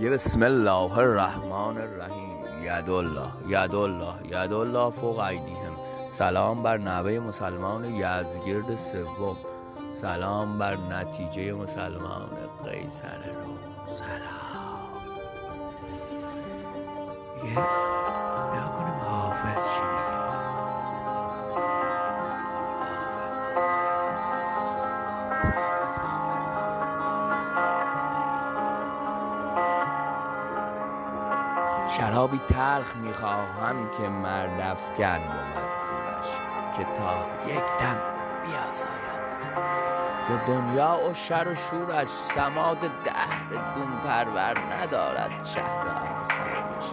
یه بسم الله الرحمن الرحیم. یدالله یدالله یدالله فوق ایدیهم. سلام بر نوه مسلمان یزگرد سوم. سلام بر نتیجه مسلمان قیصر رو سلام. یه شرابی تلخ می‌خواهم که مرد افکن بود زیرش که تا یک دم بیاسایم. ز دنیا و شر و شورش سماد دهر دون پرور ندارد شهد آسایش.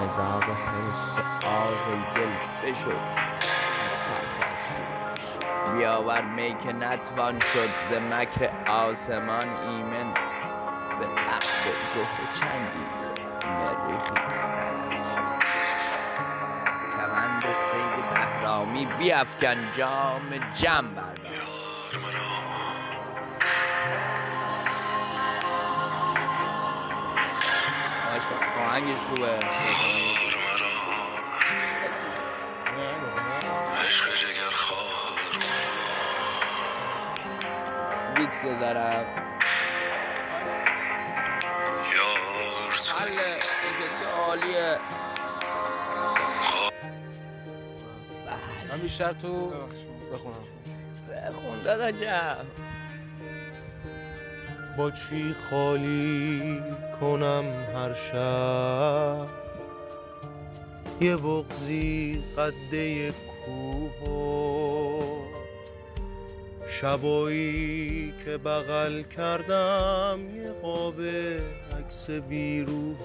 مزاق حرس آز دل بشو از تلخ از شورش. بیاور می که نتوان شد ز مکر آسمان ایمن به عقد زهر چندی مریخی سرش کمند سید بهرامی بیافکن جام جم بردار آهنگش خوبه عشق جگر حله این عالیه. من بیشتر تو بخونم. بخون داداشم با چی خالی کنم هر شب؟ یه بغزی قده کوه و شبایی که بغل کردم یه قاب عکس بیروح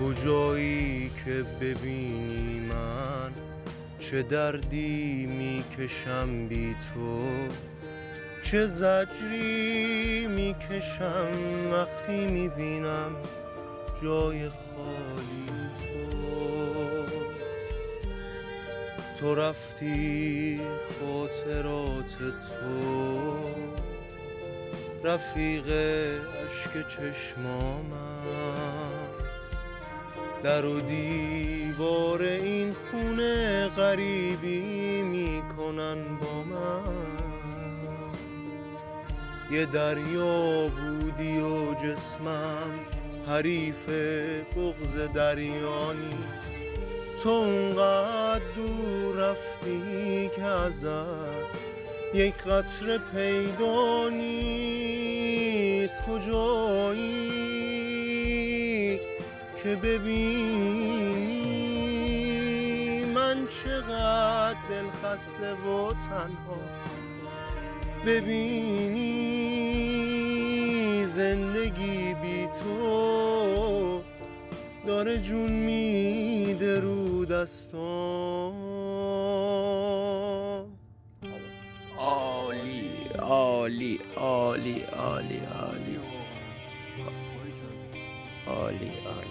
کجایی که ببینی من؟ چه دردی می‌کشم بی تو؟ چه زجری می‌کشم وقتی می‌بینم جای خالی تو؟ تو رفتی خاطرات تو. رفیق اشک چشمامم. در و دیوار این خونه غریبی می‌کنن با من. یه دریا بودی و جسمم حریف بغز دریا نیست تو اونقدر دور رفتی که ازت یک قطره پیدا نیست. کجایی که ببینی؟ من چقدر دل خسته و تنها. ببینی زندگی بی تو داره جون میده رو دستام. عالی عالی عالی عالی. عالی عالی.